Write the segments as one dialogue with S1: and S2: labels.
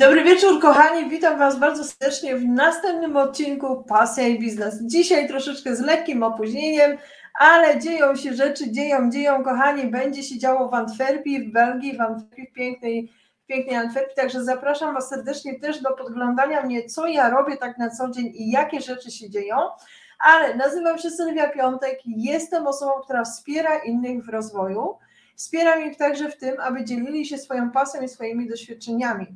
S1: Dobry wieczór, kochani. Witam Was bardzo serdecznie w następnym odcinku Pasja i Biznes. Dzisiaj troszeczkę z lekkim opóźnieniem, ale dzieją się rzeczy, dzieją, dzieją, kochani. Będzie się działo w Antwerpii, w Belgii, w Antwerpii, w pięknej, w pięknej Antwerpii. Także zapraszam Was serdecznie też do podglądania mnie, co ja robię tak na co dzień i jakie rzeczy się dzieją. Ale nazywam się Sylwia Piątek, jestem osobą, która wspiera innych w rozwoju. Wspieram ich także w tym, aby dzielili się swoją pasją i swoimi doświadczeniami.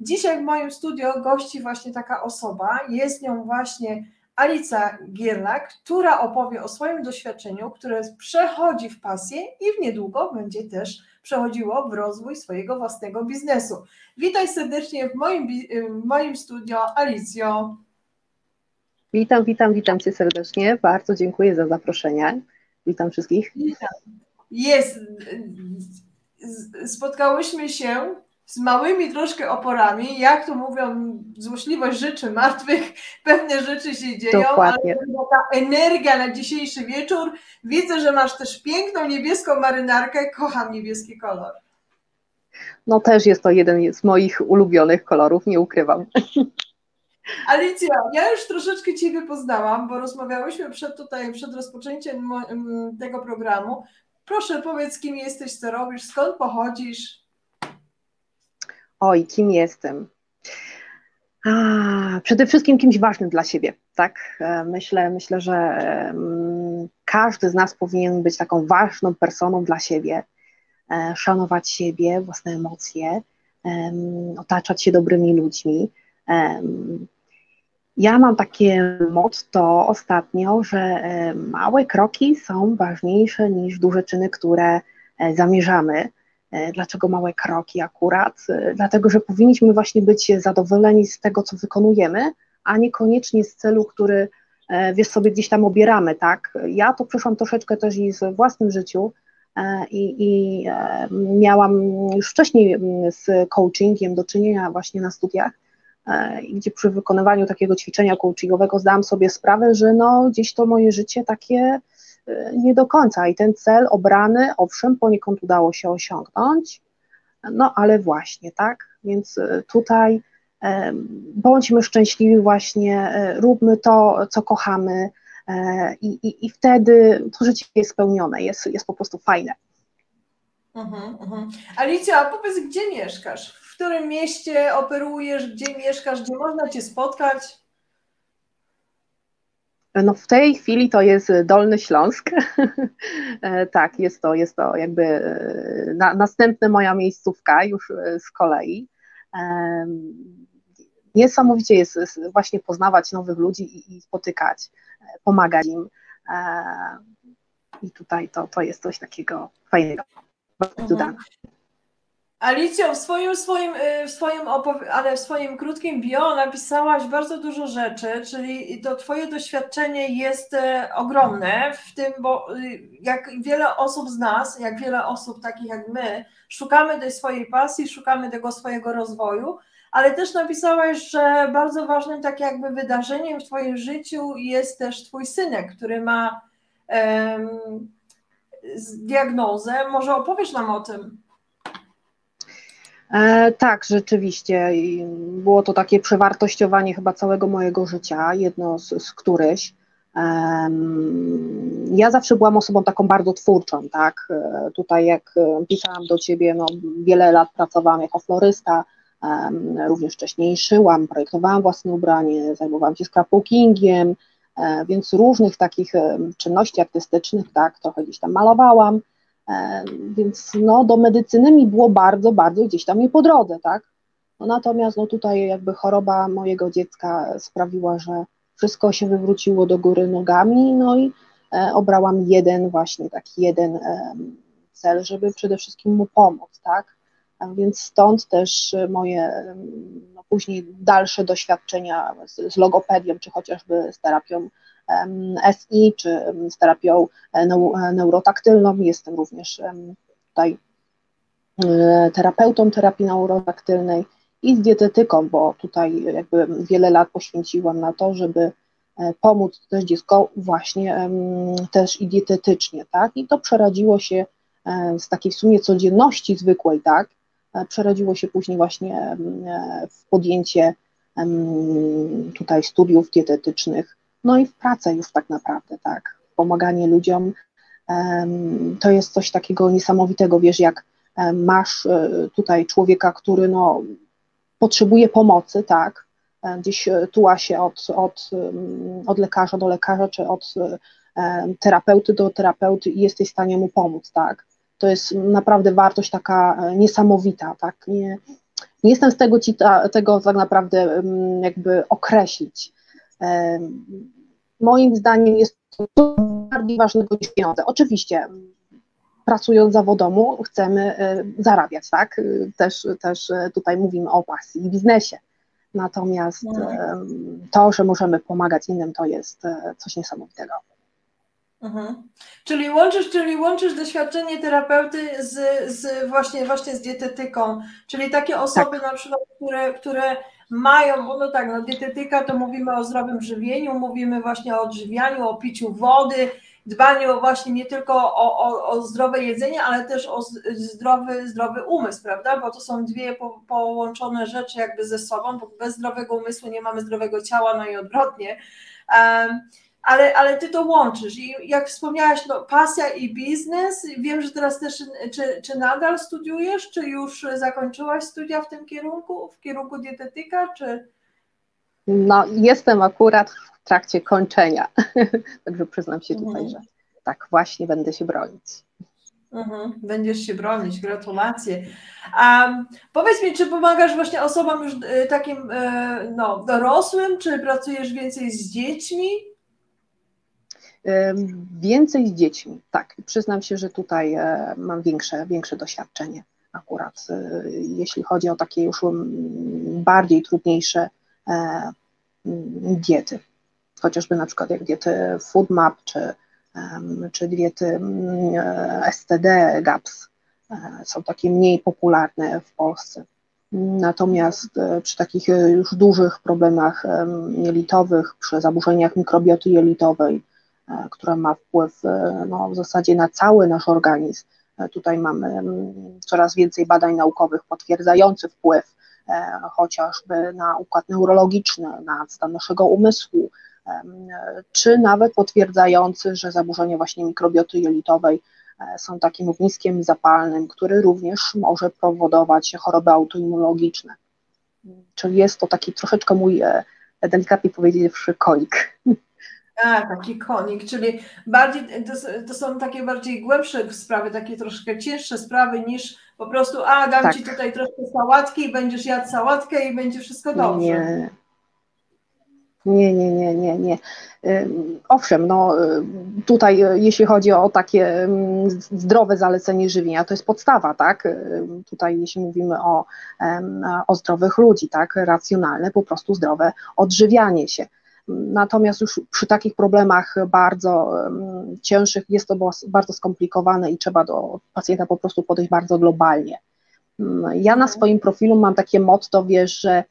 S1: Dzisiaj w moim studio gości właśnie taka osoba, jest nią właśnie Alica Gierlak, która opowie o swoim doświadczeniu, które przechodzi w pasję i w niedługo będzie też przechodziło w rozwój swojego własnego biznesu. Witaj serdecznie w moim, w moim studio, Alicjo.
S2: Witam, witam, witam Cię serdecznie. Bardzo dziękuję za zaproszenie. Witam wszystkich. Witam.
S1: Jest. Spotkałyśmy się z małymi troszkę oporami, jak to mówią, złośliwość rzeczy martwych, pewne rzeczy się dzieją,
S2: Dokładnie.
S1: ale ta energia na dzisiejszy wieczór, widzę, że masz też piękną niebieską marynarkę, kocham niebieski kolor.
S2: No też jest to jeden z moich ulubionych kolorów, nie ukrywam.
S1: Alicja, ja już troszeczkę Ciebie poznałam, bo rozmawiałyśmy przed tutaj, przed rozpoczęciem tego programu. Proszę powiedz, kim jesteś, co robisz, skąd pochodzisz?
S2: Oj, kim jestem? A, przede wszystkim kimś ważnym dla siebie, tak? E, myślę, myślę, że każdy z nas powinien być taką ważną personą dla siebie, e, szanować siebie, własne emocje, otaczać się dobrymi ludźmi. Ja mam takie motto ostatnio, że małe kroki są ważniejsze niż duże czyny, które zamierzamy. E, dlaczego małe kroki akurat? E, dlatego, że powinniśmy właśnie być zadowoleni z tego, co wykonujemy, a niekoniecznie z celu, który e, wiesz sobie gdzieś tam obieramy, tak? Ja to przeszłam troszeczkę też i w własnym życiu i, i miałam już wcześniej z coachingiem do czynienia właśnie na studiach, gdzie przy wykonywaniu takiego ćwiczenia coachingowego zdałam sobie sprawę, że no gdzieś to moje życie takie nie do końca i ten cel obrany, owszem, poniekąd udało się osiągnąć, no ale właśnie, tak, więc e, tutaj bądźmy szczęśliwi właśnie, e, róbmy to, co kochamy e, i, i, i wtedy to życie jest spełnione, jest, jest po prostu fajne.
S1: Uh-huh, uh-huh. Alicja, powiedz, gdzie mieszkasz? W którym mieście operujesz, gdzie mieszkasz, gdzie można Cię spotkać?
S2: No w tej chwili to jest Dolny Śląsk. E, tak, jest to, jest to jakby e, na, następna moja miejscówka już e, z kolei. Niesamowicie jest właśnie poznawać nowych ludzi i, i spotykać, pomagać im. I tutaj to, to jest coś takiego fajnego. Mhm.
S1: Alicjo, w swoim, swoim, y, w swoim ale w swoim krótkim bio napisałaś bardzo dużo rzeczy, czyli to Twoje doświadczenie jest e, ogromne w tym, bo y, jak wiele osób z nas, jak wiele osób takich jak my, szukamy tej swojej pasji, szukamy tego swojego rozwoju, ale też napisałaś, że bardzo ważnym tak jakby wydarzeniem w Twoim życiu jest też Twój synek, który ma um, diagnozę. Może opowiesz nam o tym?
S2: E, tak, rzeczywiście. Było to takie przewartościowanie chyba całego mojego życia, jedno z, z któryś. Ja zawsze byłam osobą taką bardzo twórczą, tak. E, tutaj jak e, pisałam do ciebie, no, wiele lat pracowałam jako florysta, również wcześniej szyłam, projektowałam własne ubranie, zajmowałam się scrapbookingiem, więc różnych takich czynności artystycznych, tak, trochę gdzieś tam malowałam. Więc no, do medycyny mi było bardzo, bardzo gdzieś tam nie po drodze, tak? No, natomiast no, tutaj jakby choroba mojego dziecka sprawiła, że wszystko się wywróciło do góry nogami, no i e, obrałam jeden właśnie taki jeden e, cel, żeby przede wszystkim mu pomóc, tak? A więc stąd też moje no, później dalsze doświadczenia z, z logopedią, czy chociażby z terapią SI, czy z terapią e, e, neurotaktylną. Jestem również tutaj e, terapeutą terapii neurotaktylnej i z dietetyką, bo tutaj jakby wiele lat poświęciłam na to, żeby pomóc też dziecku właśnie też i dietetycznie, tak? I to przeradziło się z takiej w sumie codzienności zwykłej, tak? przerodziło się później właśnie w podjęcie tutaj studiów dietetycznych, no i w pracę już tak naprawdę, tak, pomaganie ludziom, to jest coś takiego niesamowitego, wiesz, jak masz e, tutaj człowieka, który no, potrzebuje pomocy, tak, e, gdzieś e, tuła się od, od, od lekarza do lekarza, czy od terapeuty do terapeuty i jesteś w stanie mu pomóc, tak, to jest naprawdę wartość taka niesamowita, tak, nie, nie jestem z tego, ci ta, tego tak naprawdę jakby określić. Moim zdaniem jest to bardziej ważnego niż pieniądze. Oczywiście pracując zawodowo chcemy e, zarabiać, tak? Też, też e, tutaj mówimy o pasji i biznesie. Natomiast no. to, że możemy pomagać innym, to jest e, coś niesamowitego.
S1: Mhm. Czyli łączysz, czyli łączysz doświadczenie terapeuty z, z właśnie, właśnie z dietetyką, czyli takie osoby tak. na przykład, które, które mają, no tak, no dietetyka to mówimy o zdrowym żywieniu, mówimy właśnie o odżywianiu, o piciu wody, dbaniu właśnie nie tylko o, o, o zdrowe jedzenie, ale też o zdrowy, zdrowy umysł, prawda? Bo to są dwie po, połączone rzeczy jakby ze sobą, bo bez zdrowego umysłu nie mamy zdrowego ciała, no i odwrotnie. Um, ale, ale ty to łączysz i jak wspomniałaś, no, pasja i biznes, wiem, że teraz też, czy, czy nadal studiujesz, czy już zakończyłaś studia w tym kierunku, w kierunku dietetyka, czy...
S2: No, jestem akurat w trakcie kończenia, także przyznam się tutaj, mhm. że tak właśnie będę się bronić.
S1: Mhm, będziesz się bronić, gratulacje. Um, powiedz mi, czy pomagasz właśnie osobom już y, takim y, no, dorosłym, czy pracujesz więcej z dziećmi?
S2: Więcej z dziećmi, tak. Przyznam się, że tutaj e, mam większe, większe doświadczenie akurat, e, jeśli chodzi o takie już bardziej trudniejsze e, diety. Chociażby na przykład jak diety FoodMap czy, czy diety STD, GAPS są takie mniej popularne w Polsce. Natomiast przy takich już dużych problemach jelitowych, przy zaburzeniach mikrobioty jelitowej, która ma wpływ e, no, w zasadzie na cały nasz organizm. E, tutaj mamy mm, coraz więcej badań naukowych potwierdzających wpływ chociażby na układ neurologiczny, na stan naszego umysłu, czy nawet potwierdzający, że zaburzenia właśnie mikrobioty jelitowej są takim ogniskiem zapalnym, który również może powodować choroby autoimmunologiczne. Czyli jest to taki troszeczkę mój, delikatnie powiedziawszy, konik.
S1: A, taki konik, czyli bardziej, to, to, są takie bardziej głębsze sprawy, takie troszkę cięższe sprawy niż po prostu, a dam tak. ci tutaj troszkę sałatki i będziesz jadł sałatkę i będzie wszystko dobrze.
S2: Nie. Nie, nie, nie, nie, nie. Owszem, no tutaj jeśli chodzi o takie zdrowe zalecenie żywienia, to jest podstawa, tak? Tutaj jeśli mówimy o, o zdrowych ludzi, tak? Racjonalne, po prostu zdrowe odżywianie się. Natomiast już przy takich problemach bardzo cięższych jest to bardzo skomplikowane i trzeba do pacjenta po prostu podejść bardzo globalnie. Ja na swoim profilu mam takie motto, wiesz, że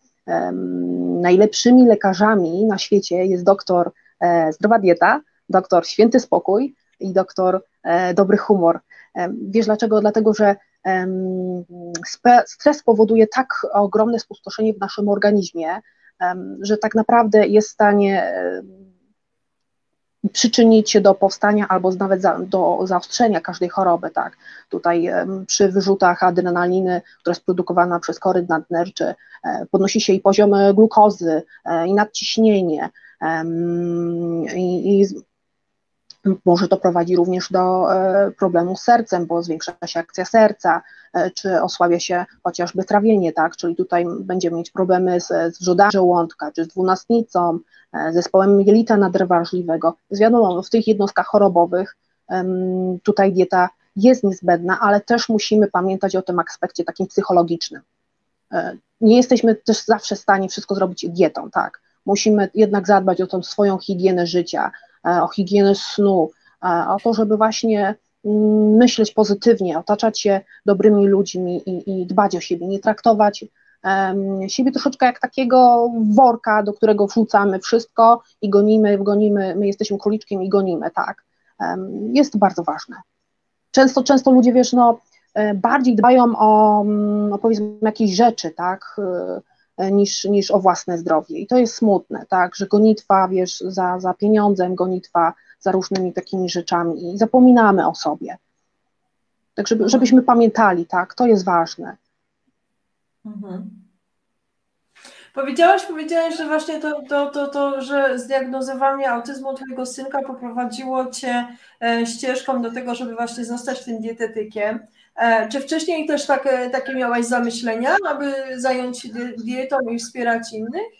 S2: najlepszymi lekarzami na świecie jest doktor e, zdrowa dieta, doktor święty spokój i doktor e, dobry humor. Wiesz dlaczego? Dlatego, że stres powoduje tak ogromne spustoszenie w naszym organizmie, że tak naprawdę jest w stanie przyczynić się do powstania albo nawet za, do zaostrzenia każdej choroby, tak. Tutaj przy wyrzutach adrenaliny, która jest produkowana przez kory nadnerczy, e, podnosi się i poziom glukozy, e, i nadciśnienie, i, i może to prowadzi również do e, problemu z sercem, bo zwiększa się akcja serca, e, czy osłabia się chociażby trawienie, tak? Czyli tutaj będziemy mieć problemy z, z żołądka, czy z dwunastnicą, e, zespołem jelita nadwrażliwego. Więc wiadomo, w tych jednostkach chorobowych tutaj dieta jest niezbędna, ale też musimy pamiętać o tym aspekcie takim psychologicznym. Nie jesteśmy też zawsze w stanie wszystko zrobić dietą, tak? Musimy jednak zadbać o tą swoją higienę życia, o higienę snu, e, o to, żeby właśnie mm, myśleć pozytywnie, otaczać się dobrymi ludźmi i, i dbać o siebie, nie traktować siebie troszeczkę jak takiego worka, do którego wrzucamy wszystko i gonimy, gonimy, my jesteśmy króliczkiem i gonimy, tak. Jest bardzo ważne. Często, często ludzie, wiesz, no, bardziej dbają o, mm, o powiedzmy jakieś rzeczy, tak, niż, niż o własne zdrowie. I to jest smutne, tak, że gonitwa, wiesz, za, za pieniądzem, gonitwa za różnymi takimi rzeczami i zapominamy o sobie. Tak, żeby, żebyśmy pamiętali, tak, to jest ważne. Mhm.
S1: Powiedziałaś, powiedziałaś, że właśnie to, to, to, to, że zdiagnozowanie autyzmu twojego synka poprowadziło cię e, ścieżką do tego, żeby właśnie zostać tym dietetykiem. E, czy wcześniej też takie, takie miałaś zamyślenia, aby zająć się dietą i wspierać innych?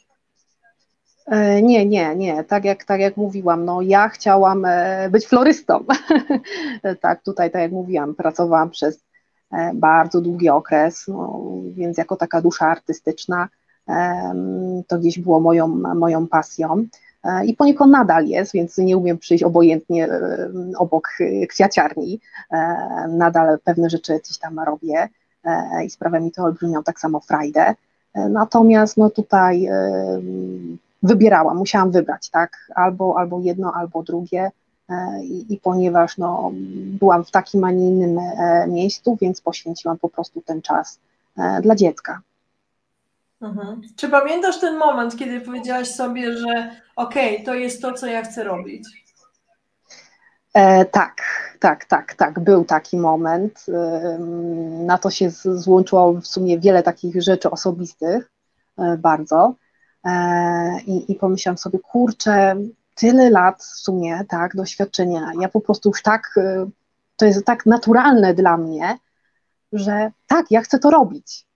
S2: E, nie, nie, nie. Tak jak, tak jak mówiłam, no ja chciałam być florystą. tak, tutaj, tak jak mówiłam, pracowałam przez bardzo długi okres, no, więc jako taka dusza artystyczna to gdzieś było moją, moją pasją e, i poniekąd nadal jest, więc nie umiem przyjść obojętnie obok kwiaciarni. E, nadal pewne rzeczy gdzieś tam robię e, i sprawia mi to olbrzymią tak samo frajdę. Natomiast no tutaj wybierałam, musiałam wybrać, tak, albo, albo jedno, albo drugie. I, I, ponieważ no, byłam w takim, a nie innym miejscu, więc poświęciłam po prostu ten czas dla dziecka.
S1: Mhm. Czy pamiętasz ten moment, kiedy powiedziałaś sobie, że okej, okay, to jest to, co ja chcę robić?
S2: E, tak, tak, tak, tak. Był taki moment. E, na to się złączyło w sumie wiele takich rzeczy osobistych, e, bardzo. E, I, I pomyślałam sobie, kurczę, tyle lat w sumie, tak, doświadczenia. Ja po prostu już tak, e, to jest tak naturalne dla mnie, że tak, ja chcę to robić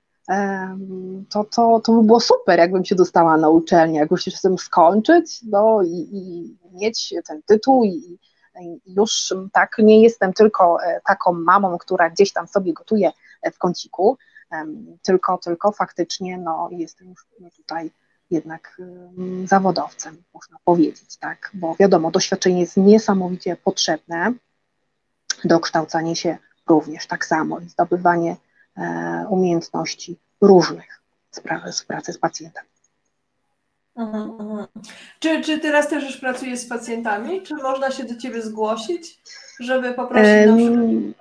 S2: to, to, to by było super, jakbym się dostała na uczelnię, jak już chcę skończyć no, i, i mieć ten tytuł i, i, już tak nie jestem tylko e, taką mamą, która gdzieś tam sobie gotuje e, w kąciku, tylko, tylko faktycznie no, jestem już tutaj jednak zawodowcem, można powiedzieć, tak, bo wiadomo, doświadczenie jest niesamowicie potrzebne, dokształcanie się również tak samo i zdobywanie umiejętności różnych w pracy z pacjentami.
S1: Mhm, mhm. Czy, czy teraz też już pracujesz z pacjentami? Czy można się do Ciebie zgłosić, żeby poprosić um,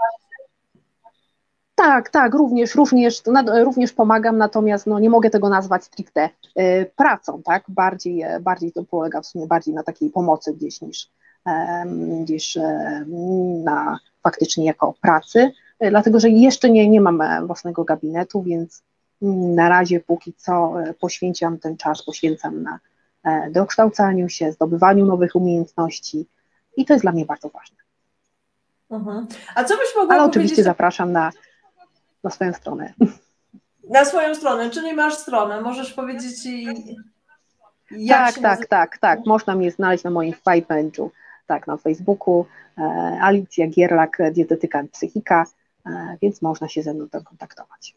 S2: Tak, tak, również, również, również pomagam, natomiast no, nie mogę tego nazwać stricte y, pracą, tak? Bardziej, e, bardziej to polega w sumie bardziej na takiej pomocy gdzieś niż, gdzieś na faktycznie jako pracy. E, dlatego że jeszcze nie, nie mam e, własnego gabinetu, więc mm, na razie póki co e, poświęcam ten czas, poświęcam na dokształcaniu się, zdobywaniu nowych umiejętności i to jest dla mnie bardzo ważne.
S1: Mhm. A co byś mogła
S2: Ale oczywiście zapraszam na, na swoją stronę.
S1: Na swoją stronę, czyli masz stronę, możesz powiedzieć
S2: jak Tak, tak, tak, tak. Można mnie znaleźć na moim fanpage'u, tak, na Facebooku, Alicja Gierlak, dietetyka psychika. E, więc można się ze mną kontaktować.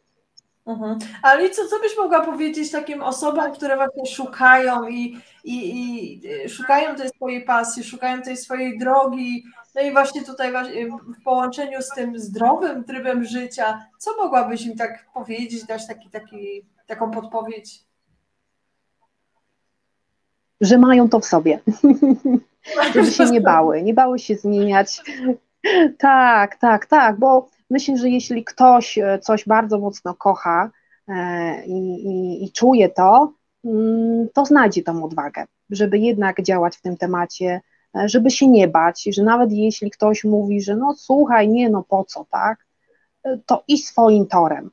S1: Mhm. Ale co, co byś mogła powiedzieć takim osobom, które właśnie szukają i, i, i y, szukają tej swojej pasji, szukają tej swojej drogi, no i właśnie tutaj w połączeniu z tym zdrowym trybem życia, co mogłabyś im tak powiedzieć, dać taki, taki, taką podpowiedź?
S2: Że mają to w sobie, żeby się nie bały, nie bały się zmieniać. Tak, tak, tak, bo Myślę, że jeśli ktoś e, coś bardzo mocno kocha e, i, i, i czuje to, mm, to znajdzie tą odwagę, żeby jednak działać w tym temacie, e, żeby się nie bać, że nawet jeśli ktoś mówi, że no słuchaj, nie no po co, tak, to i swoim torem.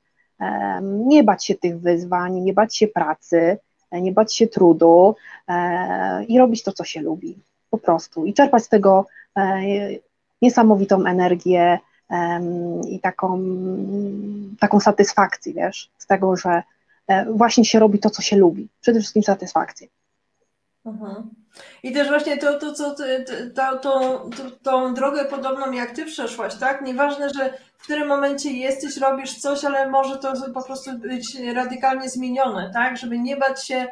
S2: Nie bać się tych wyzwań, nie bać się pracy, nie bać się trudu i robić to, co się lubi, po prostu. I czerpać z tego niesamowitą energię, i taką, taką satysfakcję, wiesz, z tego, że e, właśnie się robi to, co się lubi. Przede wszystkim satysfakcję.
S1: Mhm. I też właśnie to, to to, to, to, tą drogę podobną jak ty przeszłaś, tak? Nieważne, że w którym momencie jesteś, robisz coś, ale może to po prostu być radykalnie zmienione, tak? Żeby nie bać się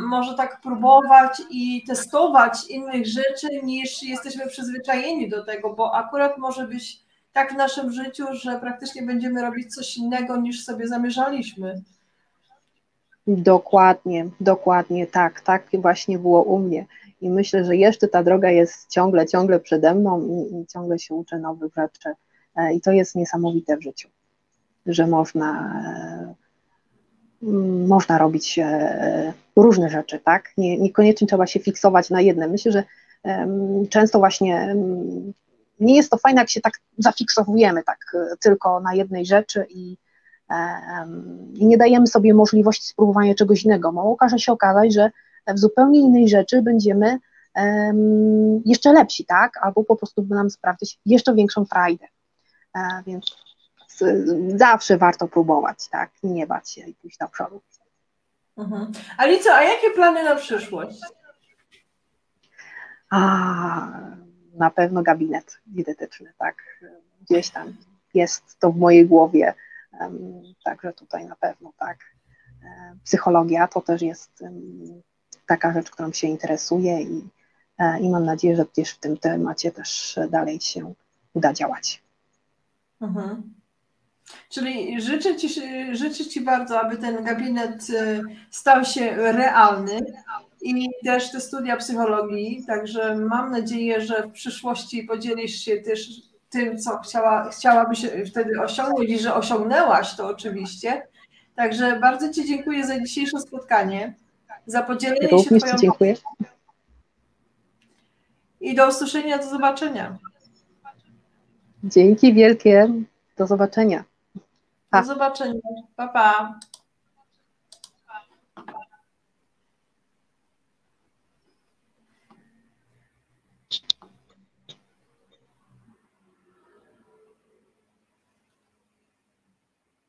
S1: może tak próbować i testować innych rzeczy, niż jesteśmy przyzwyczajeni do tego, bo akurat może być tak w naszym życiu, że praktycznie będziemy robić coś innego niż sobie zamierzaliśmy.
S2: Dokładnie, dokładnie tak, tak właśnie było u mnie. I myślę, że jeszcze ta droga jest ciągle, ciągle przede mną i, i ciągle się uczę nowych rzeczy. i to jest niesamowite w życiu, że można, można robić różne rzeczy, tak? Nie, niekoniecznie trzeba się fiksować na jednym. Myślę, że często właśnie nie jest to fajne, jak się tak zafiksowujemy tak tylko na jednej rzeczy i, i nie dajemy sobie możliwości spróbowania czegoś innego. Bo okaże się okazać, że w zupełnie innej rzeczy będziemy jeszcze lepsi, tak? Albo po prostu by nam sprawdzić jeszcze większą frajdę. E, więc zawsze warto próbować, tak? Nie bać się i pójść do przodu.
S1: Mhm. Alico, a jakie plany na przyszłość?
S2: A, na pewno gabinet dietetyczny, tak? Gdzieś tam jest to w mojej głowie, także tutaj na pewno, tak? E, psychologia to też jest taka rzecz, którą się interesuje i, e, i mam nadzieję, że gdzieś w tym temacie też dalej się uda działać.
S1: Mhm. Czyli życzę ci, życzę ci bardzo, aby ten gabinet e, stał się realny i też te studia psychologii, także mam nadzieję, że w przyszłości podzielisz się też tym, co chciała, chciałabyś wtedy osiągnąć i że osiągnęłaś to oczywiście. Także bardzo Ci dziękuję za dzisiejsze spotkanie, za podzielenie
S2: Również
S1: się Twoją...
S2: Dziękuję.
S1: I do usłyszenia, do zobaczenia.
S2: Dzięki wielkie. Do zobaczenia.
S1: Do zobaczenia. Pa, pa.